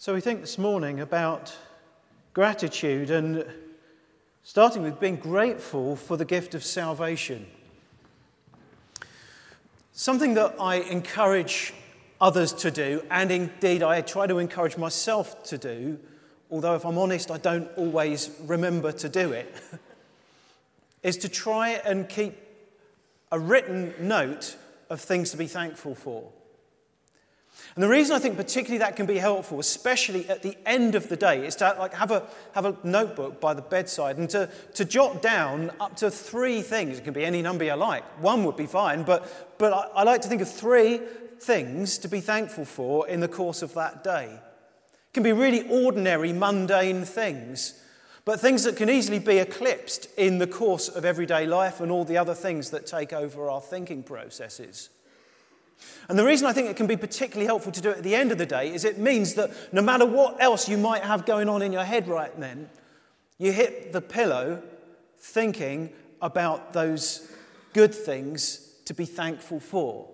So, we think this morning about gratitude and starting with being grateful for the gift of salvation. Something that I encourage others to do, and indeed I try to encourage myself to do, although if I'm honest, I don't always remember to do it, is to try and keep a written note of things to be thankful for. And the reason I think particularly that can be helpful, especially at the end of the day, is to like have a, have a notebook by the bedside and to, to jot down up to three things. It can be any number you like. One would be fine, but, but I, I like to think of three things to be thankful for in the course of that day. It can be really ordinary, mundane things, but things that can easily be eclipsed in the course of everyday life and all the other things that take over our thinking processes. And the reason I think it can be particularly helpful to do it at the end of the day is it means that no matter what else you might have going on in your head right then, you hit the pillow thinking about those good things to be thankful for.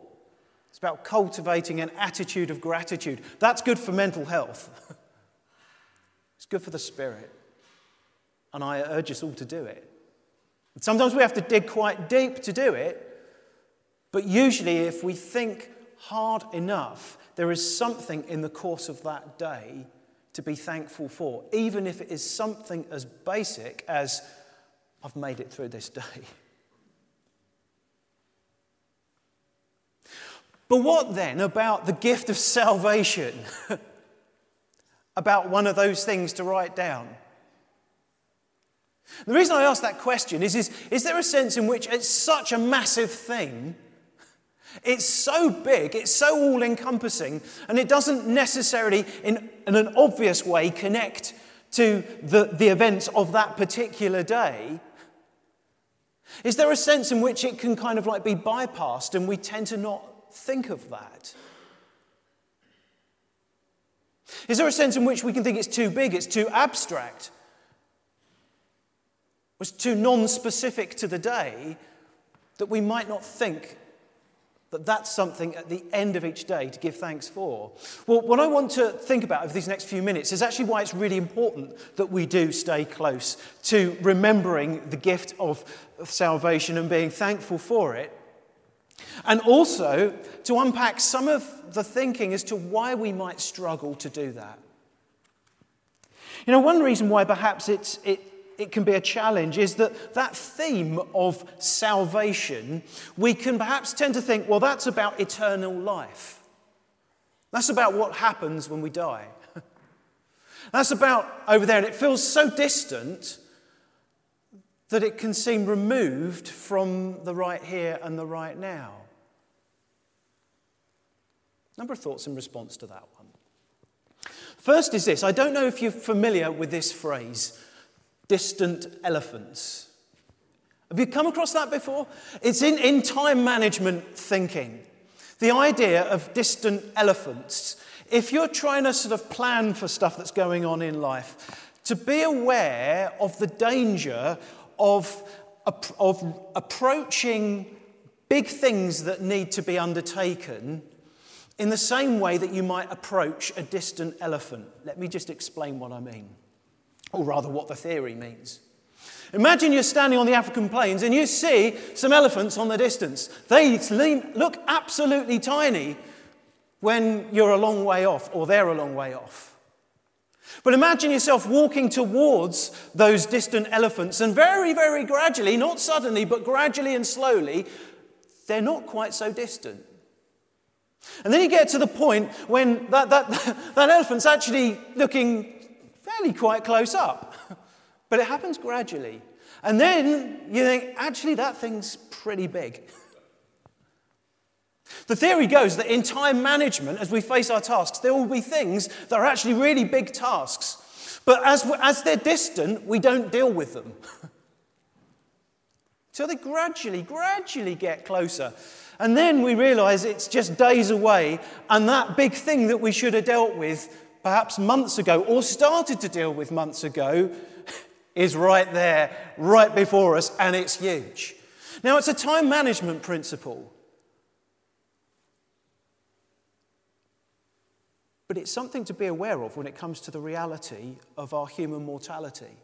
It's about cultivating an attitude of gratitude. That's good for mental health, it's good for the spirit. And I urge us all to do it. Sometimes we have to dig quite deep to do it. But usually, if we think hard enough, there is something in the course of that day to be thankful for, even if it is something as basic as, I've made it through this day. But what then about the gift of salvation? about one of those things to write down? The reason I ask that question is, is is there a sense in which it's such a massive thing it's so big, it's so all encompassing, and it doesn't necessarily, in, in, an obvious way, connect to the, the events of that particular day. Is there a sense in which it can kind of like be bypassed and we tend to not think of that? Is there a sense in which we can think it's too big, it's too abstract, it's too non specific to the day that we might not think that that's something at the end of each day to give thanks for. Well, what I want to think about over these next few minutes is actually why it's really important that we do stay close to remembering the gift of salvation and being thankful for it. And also to unpack some of the thinking as to why we might struggle to do that. You know, one reason why perhaps it's, it, it can be a challenge is that that theme of salvation, we can perhaps tend to think, well, that's about eternal life. That's about what happens when we die. That's about over there, and it feels so distant that it can seem removed from the right here and the right now. Number of thoughts in response to that one. First is this I don't know if you're familiar with this phrase distant elephants. Have you come across that before? It's in, in time management thinking. The idea of distant elephants. If you're trying to sort of plan for stuff that's going on in life, to be aware of the danger of, of approaching big things that need to be undertaken in the same way that you might approach a distant elephant. Let me just explain what I mean or rather, what the theory means. Imagine you're standing on the African plains and you see some elephants on the distance. They look absolutely tiny when you're a long way off or they're a long way off. But imagine yourself walking towards those distant elephants, and very, very gradually, not suddenly, but gradually and slowly, they're not quite so distant. And then you get to the point when that, that, that elephant's actually looking fairly quite close up. But it happens gradually. And then you think, actually, that thing's pretty big. The theory goes that in time management, as we face our tasks, there will be things that are actually really big tasks. But as, as they're distant, we don't deal with them. so they gradually, gradually get closer. And then we realize it's just days away, and that big thing that we should have dealt with perhaps months ago or started to deal with months ago is right there, right before us, and it's huge. Now, it's a time management principle. But it's something to be aware of when it comes to the reality of our human mortality.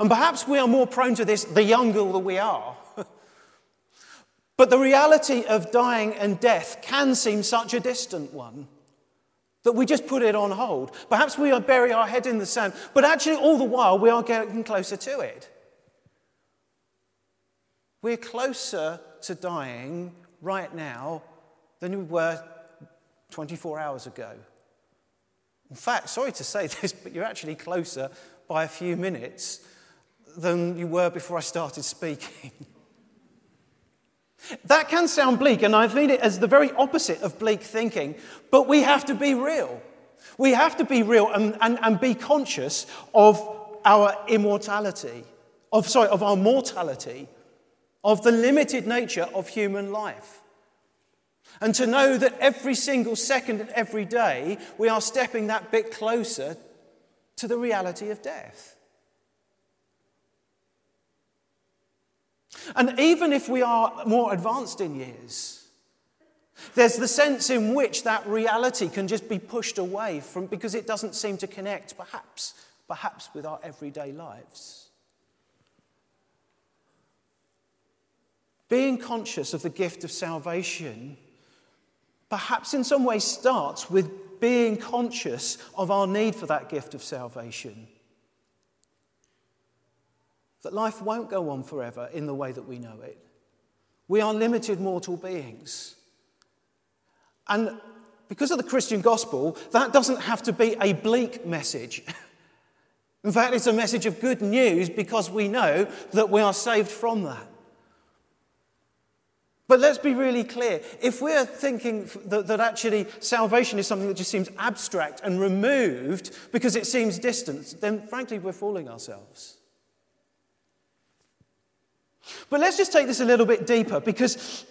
And perhaps we are more prone to this the younger that we are. but the reality of dying and death can seem such a distant one that we just put it on hold. Perhaps we bury our head in the sand, but actually, all the while, we are getting closer to it. We're closer to dying right now than we were 24 hours ago. In fact, sorry to say this, but you're actually closer by a few minutes than you were before I started speaking. that can sound bleak, and I've made it as the very opposite of bleak thinking, but we have to be real. We have to be real and, and, and be conscious of our immortality, of, sorry, of our mortality, of the limited nature of human life. And to know that every single second and every day we are stepping that bit closer to the reality of death. And even if we are more advanced in years, there's the sense in which that reality can just be pushed away from because it doesn't seem to connect, perhaps, perhaps with our everyday lives. Being conscious of the gift of salvation perhaps in some way starts with being conscious of our need for that gift of salvation. That life won't go on forever in the way that we know it. We are limited mortal beings. And because of the Christian gospel, that doesn't have to be a bleak message. In fact, it's a message of good news because we know that we are saved from that. But let's be really clear. If we're thinking that, that, actually salvation is something that just seems abstract and removed because it seems distant, then frankly, we're fooling ourselves. But let's just take this a little bit deeper because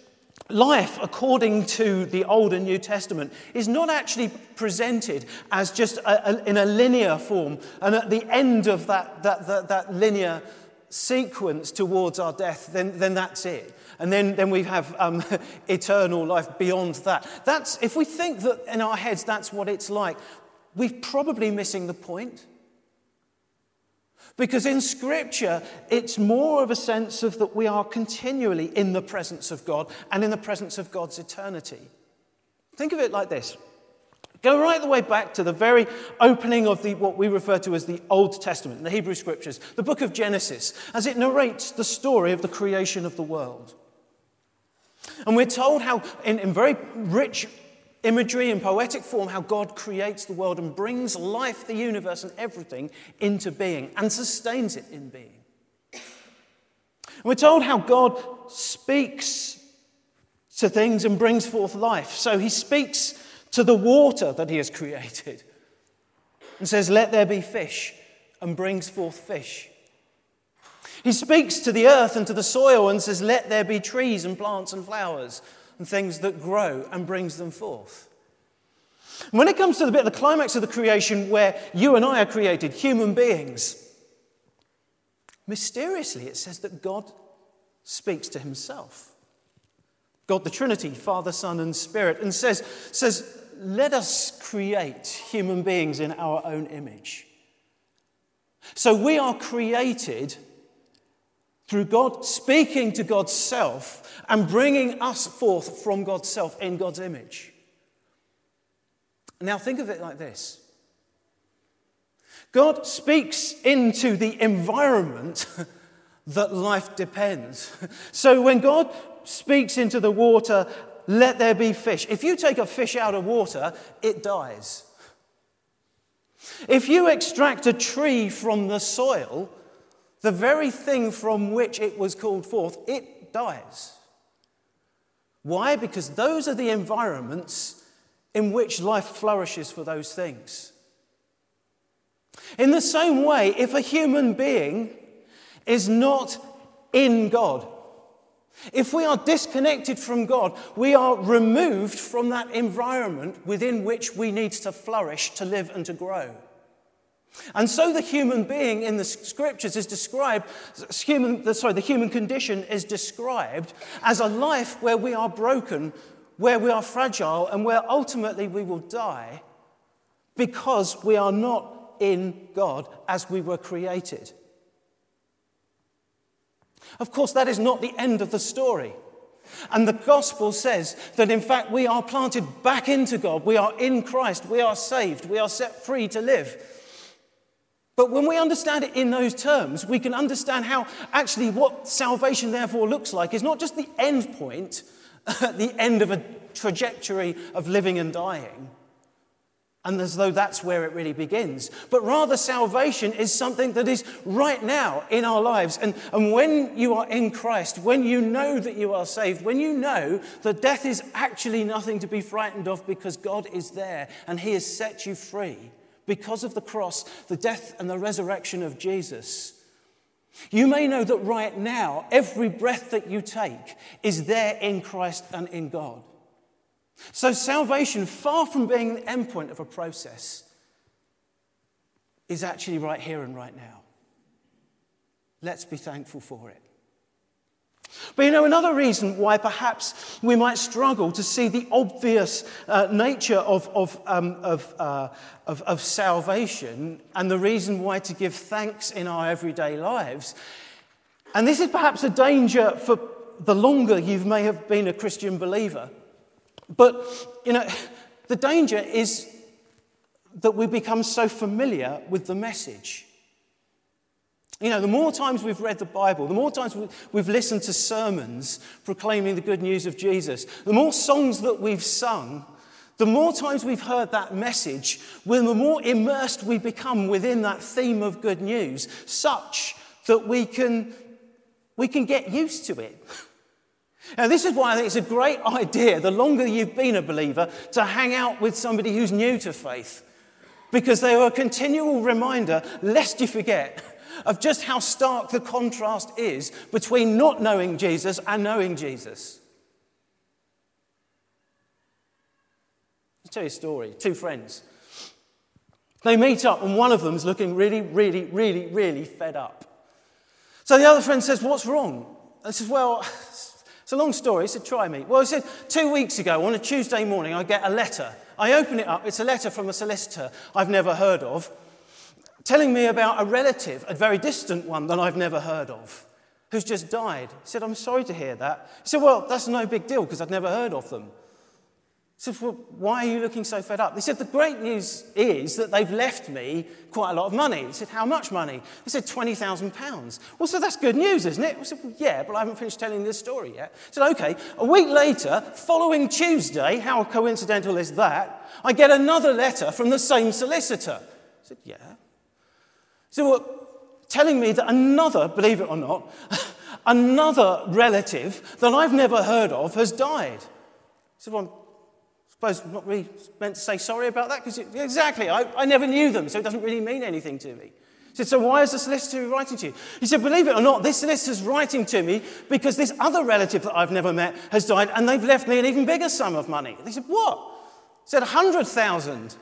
life, according to the Old and New Testament, is not actually presented as just a, a, in a linear form. And at the end of that, that, that, that linear sequence towards our death, then, then that's it. And then, then we have um, eternal life beyond that. That's, if we think that in our heads that's what it's like, we're probably missing the point. Because in Scripture, it's more of a sense of that we are continually in the presence of God and in the presence of God's eternity. Think of it like this Go right the way back to the very opening of the, what we refer to as the Old Testament, the Hebrew Scriptures, the book of Genesis, as it narrates the story of the creation of the world. And we're told how, in, in very rich imagery and poetic form, how God creates the world and brings life, the universe, and everything into being and sustains it in being. We're told how God speaks to things and brings forth life. So he speaks to the water that he has created and says, Let there be fish, and brings forth fish. He speaks to the earth and to the soil and says, Let there be trees and plants and flowers and things that grow and brings them forth. when it comes to the bit, the climax of the creation where you and I are created, human beings, mysteriously it says that God speaks to himself. God the Trinity, Father, Son, and Spirit, and says, says let us create human beings in our own image. So we are created through God speaking to God's self and bringing us forth from God's self in God's image. Now, think of it like this God speaks into the environment that life depends. So when God speaks into the water let there be fish. If you take a fish out of water, it dies. If you extract a tree from the soil, the very thing from which it was called forth, it dies. Why? Because those are the environments in which life flourishes for those things. In the same way, if a human being is not in God, if we are disconnected from God, we are removed from that environment within which we need to flourish, to live, and to grow. And so the human being in the scriptures is described, human, sorry, the human condition is described as a life where we are broken where we are fragile and where ultimately we will die because we are not in God as we were created. Of course, that is not the end of the story. And the gospel says that in fact we are planted back into God. We are in Christ. We are saved. We are set free to live. But when we understand it in those terms, we can understand how actually what salvation therefore looks like is not just the end point, the end of a trajectory of living and dying, and as though that's where it really begins. But rather, salvation is something that is right now in our lives. And, and when you are in Christ, when you know that you are saved, when you know that death is actually nothing to be frightened of because God is there and He has set you free because of the cross, the death, and the resurrection of Jesus. You may know that right now, every breath that you take is there in Christ and in God. So, salvation, far from being the endpoint of a process, is actually right here and right now. Let's be thankful for it. But you know, another reason why perhaps we might struggle to see the obvious uh, nature of, of, um, of, uh, of, of salvation and the reason why to give thanks in our everyday lives. And this is perhaps a danger for the longer you may have been a Christian believer. But, you know, the danger is that we become so familiar with the message. You know, the more times we've read the Bible, the more times we've listened to sermons proclaiming the good news of Jesus, the more songs that we've sung, the more times we've heard that message, the more immersed we become within that theme of good news, such that we can, we can get used to it. Now, this is why I think it's a great idea, the longer you've been a believer, to hang out with somebody who's new to faith. Because they are a continual reminder, lest you forget, of just how stark the contrast is between not knowing Jesus and knowing Jesus. I'll tell you a story. Two friends. They meet up, and one of them's looking really, really, really, really fed up. So the other friend says, What's wrong? I says, Well, it's a long story. He said, Try me. Well, he said, Two weeks ago, on a Tuesday morning, I get a letter. I open it up. It's a letter from a solicitor I've never heard of, telling me about a relative, a very distant one that I've never heard of, who's just died. He said, I'm sorry to hear that. He said, Well, that's no big deal because I'd never heard of them said, Well, why are you looking so fed up? They said, The great news is that they've left me quite a lot of money. He said, How much money? He said, £20,000. Well, so that's good news, isn't it? I said, well, Yeah, but I haven't finished telling this story yet. He said, Okay. A week later, following Tuesday, how coincidental is that? I get another letter from the same solicitor. I said, Yeah. So, telling me that another, believe it or not, another relative that I've never heard of has died. I said, Well, suppose I'm not really meant to say sorry about that because exactly, I, I never knew them, so it doesn't really mean anything to me. He said, So why is the solicitor writing to you? He said, Believe it or not, this solicitor's writing to me because this other relative that I've never met has died and they've left me an even bigger sum of money. They said, What? He said, 100,000.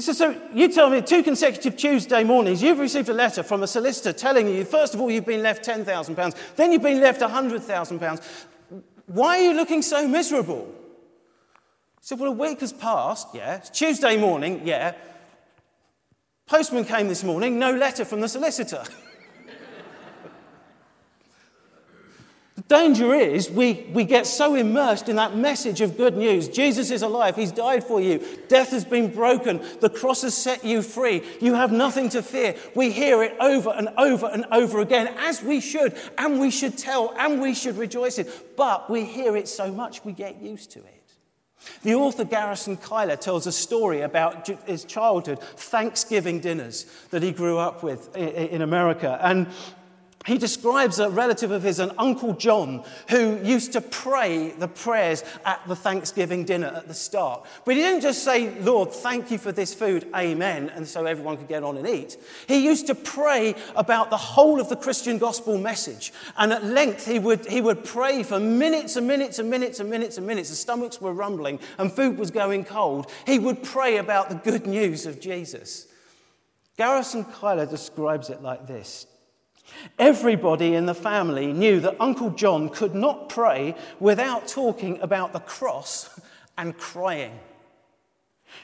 So you tell me two consecutive Tuesday mornings you've received a letter from a solicitor telling you, first of all, you've been left £10,000, then you've been left £100,000. Why are you looking so miserable? He said, Well, a week has passed, yeah. It's Tuesday morning, yeah. Postman came this morning, no letter from the solicitor. the danger is we, we get so immersed in that message of good news. Jesus is alive, He's died for you, death has been broken, the cross has set you free, you have nothing to fear. We hear it over and over and over again, as we should, and we should tell, and we should rejoice in. But we hear it so much we get used to it. The author Garrison Keillor tells a story about his childhood Thanksgiving dinners that he grew up with in America. And he describes a relative of his, an Uncle John, who used to pray the prayers at the Thanksgiving dinner at the start. But he didn't just say, Lord, thank you for this food, amen, and so everyone could get on and eat. He used to pray about the whole of the Christian gospel message. And at length, he would, he would pray for minutes and minutes and minutes and minutes and minutes. The stomachs were rumbling and food was going cold. He would pray about the good news of Jesus. Garrison Keillor describes it like this. Everybody in the family knew that Uncle John could not pray without talking about the cross and crying.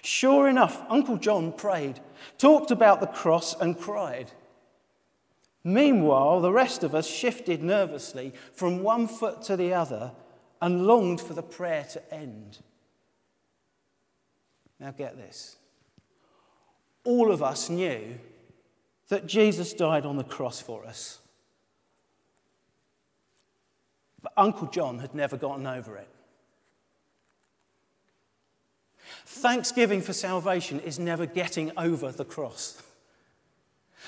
Sure enough, Uncle John prayed, talked about the cross, and cried. Meanwhile, the rest of us shifted nervously from one foot to the other and longed for the prayer to end. Now, get this. All of us knew that Jesus died on the cross for us. But Uncle John had never gotten over it. Thanksgiving for salvation is never getting over the cross.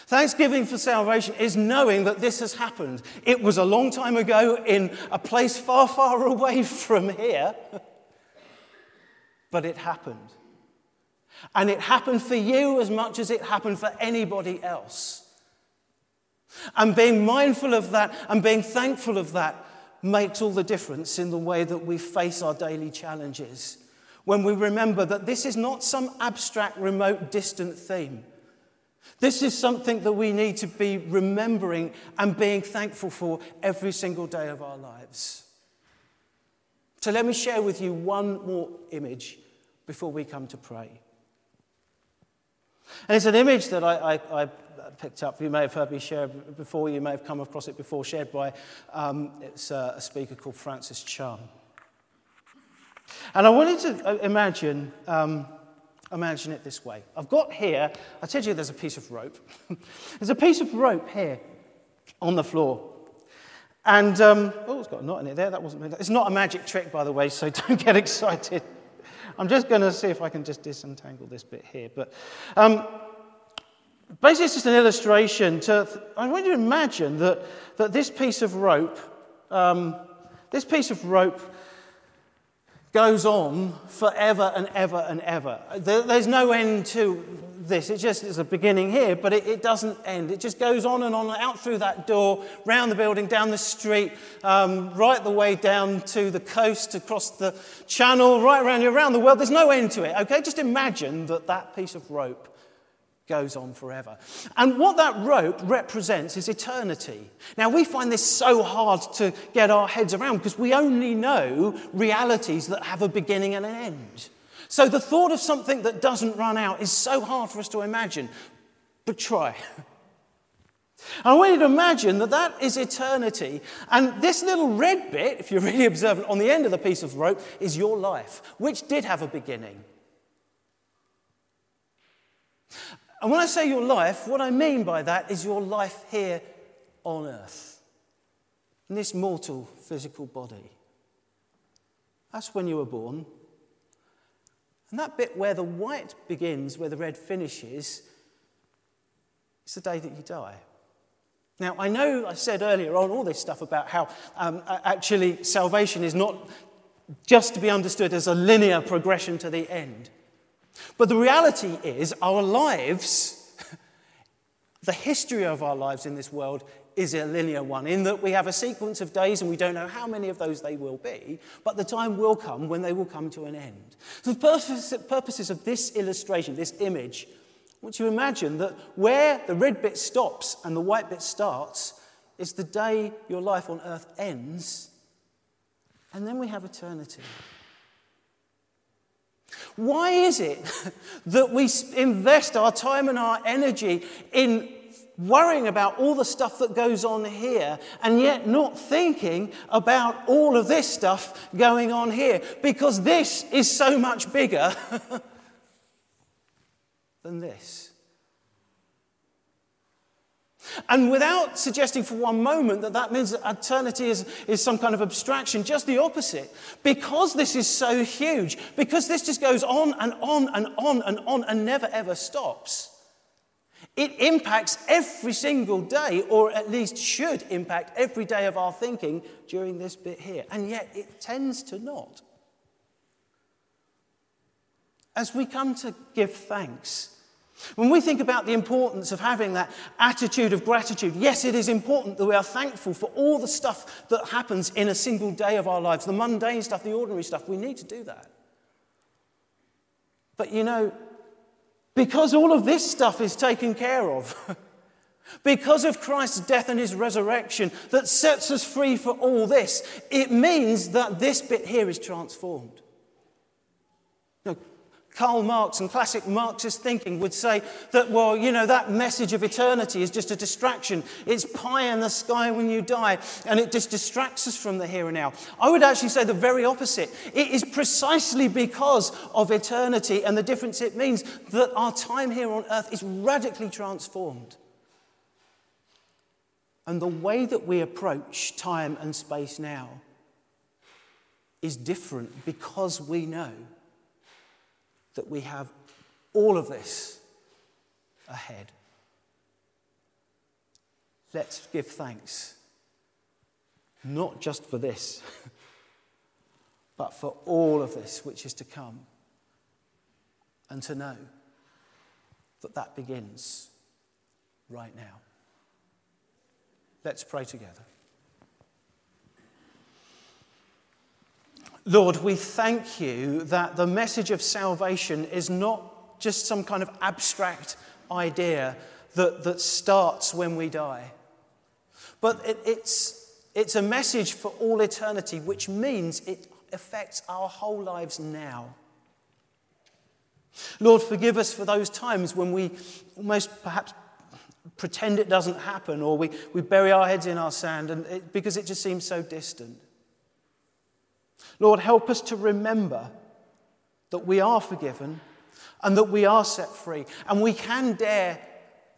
Thanksgiving for salvation is knowing that this has happened. It was a long time ago in a place far, far away from here, but it happened. And it happened for you as much as it happened for anybody else. And being mindful of that and being thankful of that makes all the difference in the way that we face our daily challenges. When we remember that this is not some abstract, remote, distant theme. This is something that we need to be remembering and being thankful for every single day of our lives. So let me share with you one more image before we come to pray. And it's an image that I, I, I, picked up. You may have heard me share before, you may have come across it before, shared by um, it's a, a, speaker called Francis Chan. And I wanted to uh, imagine, um, imagine it this way. I've got here, I told you there's a piece of rope. there's a piece of rope here on the floor. And, um, oh, it's got a knot in it there. That wasn't, it's not a magic trick, by the way, so don't get excited. I'm just going to see if I can just disentangle this bit here. But um, basically, it's just an illustration to. I want you to imagine that, that this piece of rope, um, this piece of rope goes on forever and ever and ever. There, there's no end to this. It just is a beginning here, but it, it, doesn't end. It just goes on and on, out through that door, round the building, down the street, um, right the way down to the coast, across the channel, right around around the world. There's no end to it, okay? Just imagine that that piece of rope goes on forever. And what that rope represents is eternity. Now, we find this so hard to get our heads around because we only know realities that have a beginning and an end. So the thought of something that doesn't run out is so hard for us to imagine. But try. I want you to imagine that that is eternity. And this little red bit, if you're really observant, on the end of the piece of rope is your life, which did have a beginning. And when I say your life, what I mean by that is your life here on earth, in this mortal physical body. That's when you were born. And that bit where the white begins, where the red finishes, is the day that you die. Now, I know I said earlier on all this stuff about how um, actually salvation is not just to be understood as a linear progression to the end. But the reality is, our lives, the history of our lives in this world, is a linear one, in that we have a sequence of days and we don't know how many of those they will be, but the time will come when they will come to an end. So the purposes of this illustration, this image, I want you to imagine that where the red bit stops and the white bit starts is the day your life on earth ends, and then we have eternity. Why is it that we invest our time and our energy in worrying about all the stuff that goes on here and yet not thinking about all of this stuff going on here? Because this is so much bigger than this. And without suggesting for one moment that that means that eternity is, is some kind of abstraction, just the opposite. Because this is so huge, because this just goes on and on and on and on and never ever stops, it impacts every single day, or at least should impact every day of our thinking during this bit here. And yet it tends to not. As we come to give thanks, when we think about the importance of having that attitude of gratitude, yes, it is important that we are thankful for all the stuff that happens in a single day of our lives, the mundane stuff, the ordinary stuff. We need to do that. But you know, because all of this stuff is taken care of, Because of Christ's death and his resurrection that sets us free for all this, it means that this bit here is transformed. Karl Marx and classic Marxist thinking would say that, well, you know, that message of eternity is just a distraction. It's pie in the sky when you die, and it just distracts us from the here and now. I would actually say the very opposite. It is precisely because of eternity and the difference it means that our time here on earth is radically transformed. And the way that we approach time and space now is different because we know that we have all of this ahead. Let's give thanks, not just for this, but for all of this which is to come, and to know that that begins right now. Let's pray together. Lord, we thank you that the message of salvation is not just some kind of abstract idea that, that starts when we die, but it, it's, it's a message for all eternity, which means it affects our whole lives now. Lord, forgive us for those times when we almost perhaps pretend it doesn't happen or we, we bury our heads in our sand and it, because it just seems so distant. Lord, help us to remember that we are forgiven and that we are set free and we can dare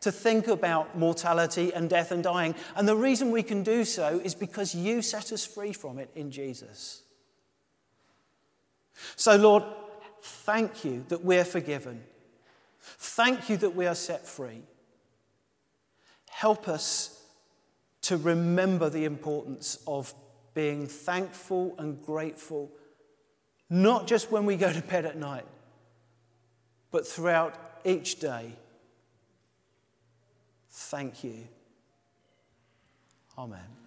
to think about mortality and death and dying. And the reason we can do so is because you set us free from it in Jesus. So, Lord, thank you that we're forgiven. Thank you that we are set free. Help us to remember the importance of being thankful and grateful, not just when we go to bed at night, but throughout each day. Thank you. Amen.